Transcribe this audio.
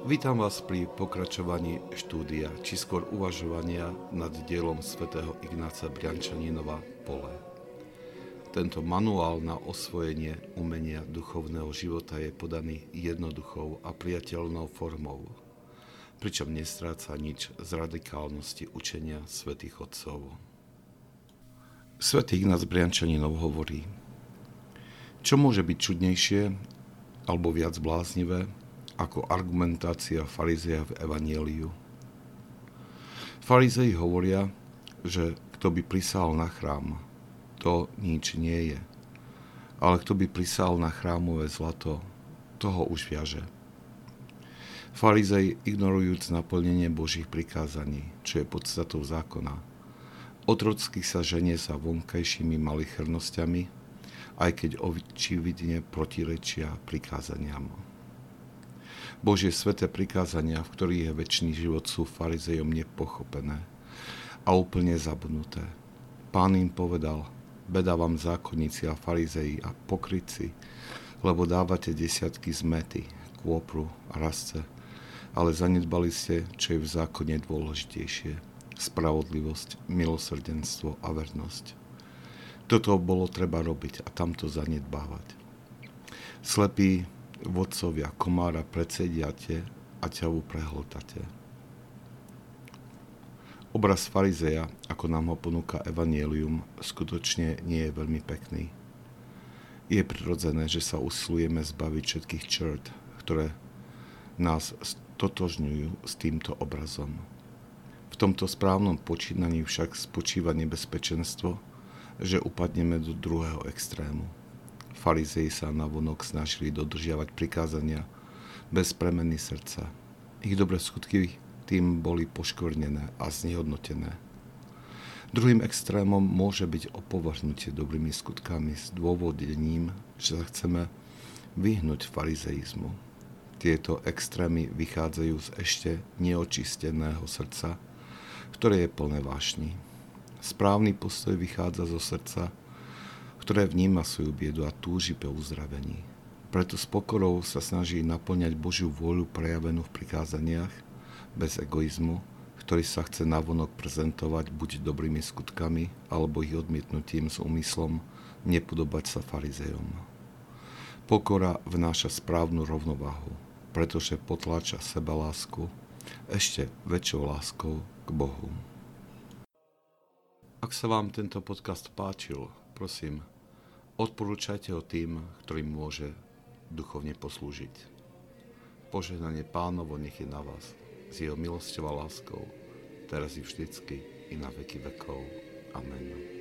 Vítam vás pri pokračovaní štúdia, či skôr uvažovania nad dielom svätého Ignáca Briančaninova Pole. Tento manuál na osvojenie umenia duchovného života je podaný jednoduchou a priateľnou formou, pričom nestráca nič z radikálnosti učenia svätých Otcov. Svetý Ignác Briančaninov hovorí, čo môže byť čudnejšie alebo viac bláznivé, ako argumentácia farizeja v Evanieliu. Farizei hovoria, že kto by prisál na chrám, to nič nie je. Ale kto by prisál na chrámové zlato, toho už viaže. Farizej, ignorujúc naplnenie Božích prikázaní, čo je podstatou zákona, otrocky sa ženie sa vonkajšími malichernosťami, aj keď očividne protirečia prikázaniam. Božie sveté prikázania, v ktorých je väčší život, sú farizejom nepochopené a úplne zabudnuté. Pán im povedal, beda vám zákonníci a farizeji a pokryci, lebo dávate desiatky zmety, kôpru a rasce, ale zanedbali ste, čo je v zákone dôležitejšie, spravodlivosť, milosrdenstvo a vernosť. Toto bolo treba robiť a tamto zanedbávať. Slepí vodcovia komára predsediate a ťavu prehltate. Obraz farizeja, ako nám ho ponúka Evangelium, skutočne nie je veľmi pekný. Je prirodzené, že sa usilujeme zbaviť všetkých čert, ktoré nás stotožňujú s týmto obrazom. V tomto správnom počínaní však spočíva nebezpečenstvo, že upadneme do druhého extrému – Farizei sa navonok snažili dodržiavať prikázania bez premeny srdca. Ich dobré skutky tým boli poškvrnené a znehodnotené. Druhým extrémom môže byť opovrhnutie dobrými skutkami s dôvodením, že sa chceme vyhnúť farizeizmu. Tieto extrémy vychádzajú z ešte neočisteného srdca, ktoré je plné vášni. Správny postoj vychádza zo srdca, ktoré vníma svoju biedu a túži po uzdravení. Preto s pokorou sa snaží naplňať Božiu vôľu prejavenú v prikázaniach, bez egoizmu, ktorý sa chce navonok prezentovať buď dobrými skutkami, alebo ich odmietnutím s úmyslom nepodobať sa farizejom. Pokora vnáša správnu rovnováhu, pretože potláča seba lásku ešte väčšou láskou k Bohu. Ak sa vám tento podcast páčil, prosím, odporúčajte ho tým, ktorým môže duchovne poslúžiť. Požehnanie pánovo nech je na vás, s jeho milosťou a láskou, teraz i vždycky, i na veky vekov. Amen.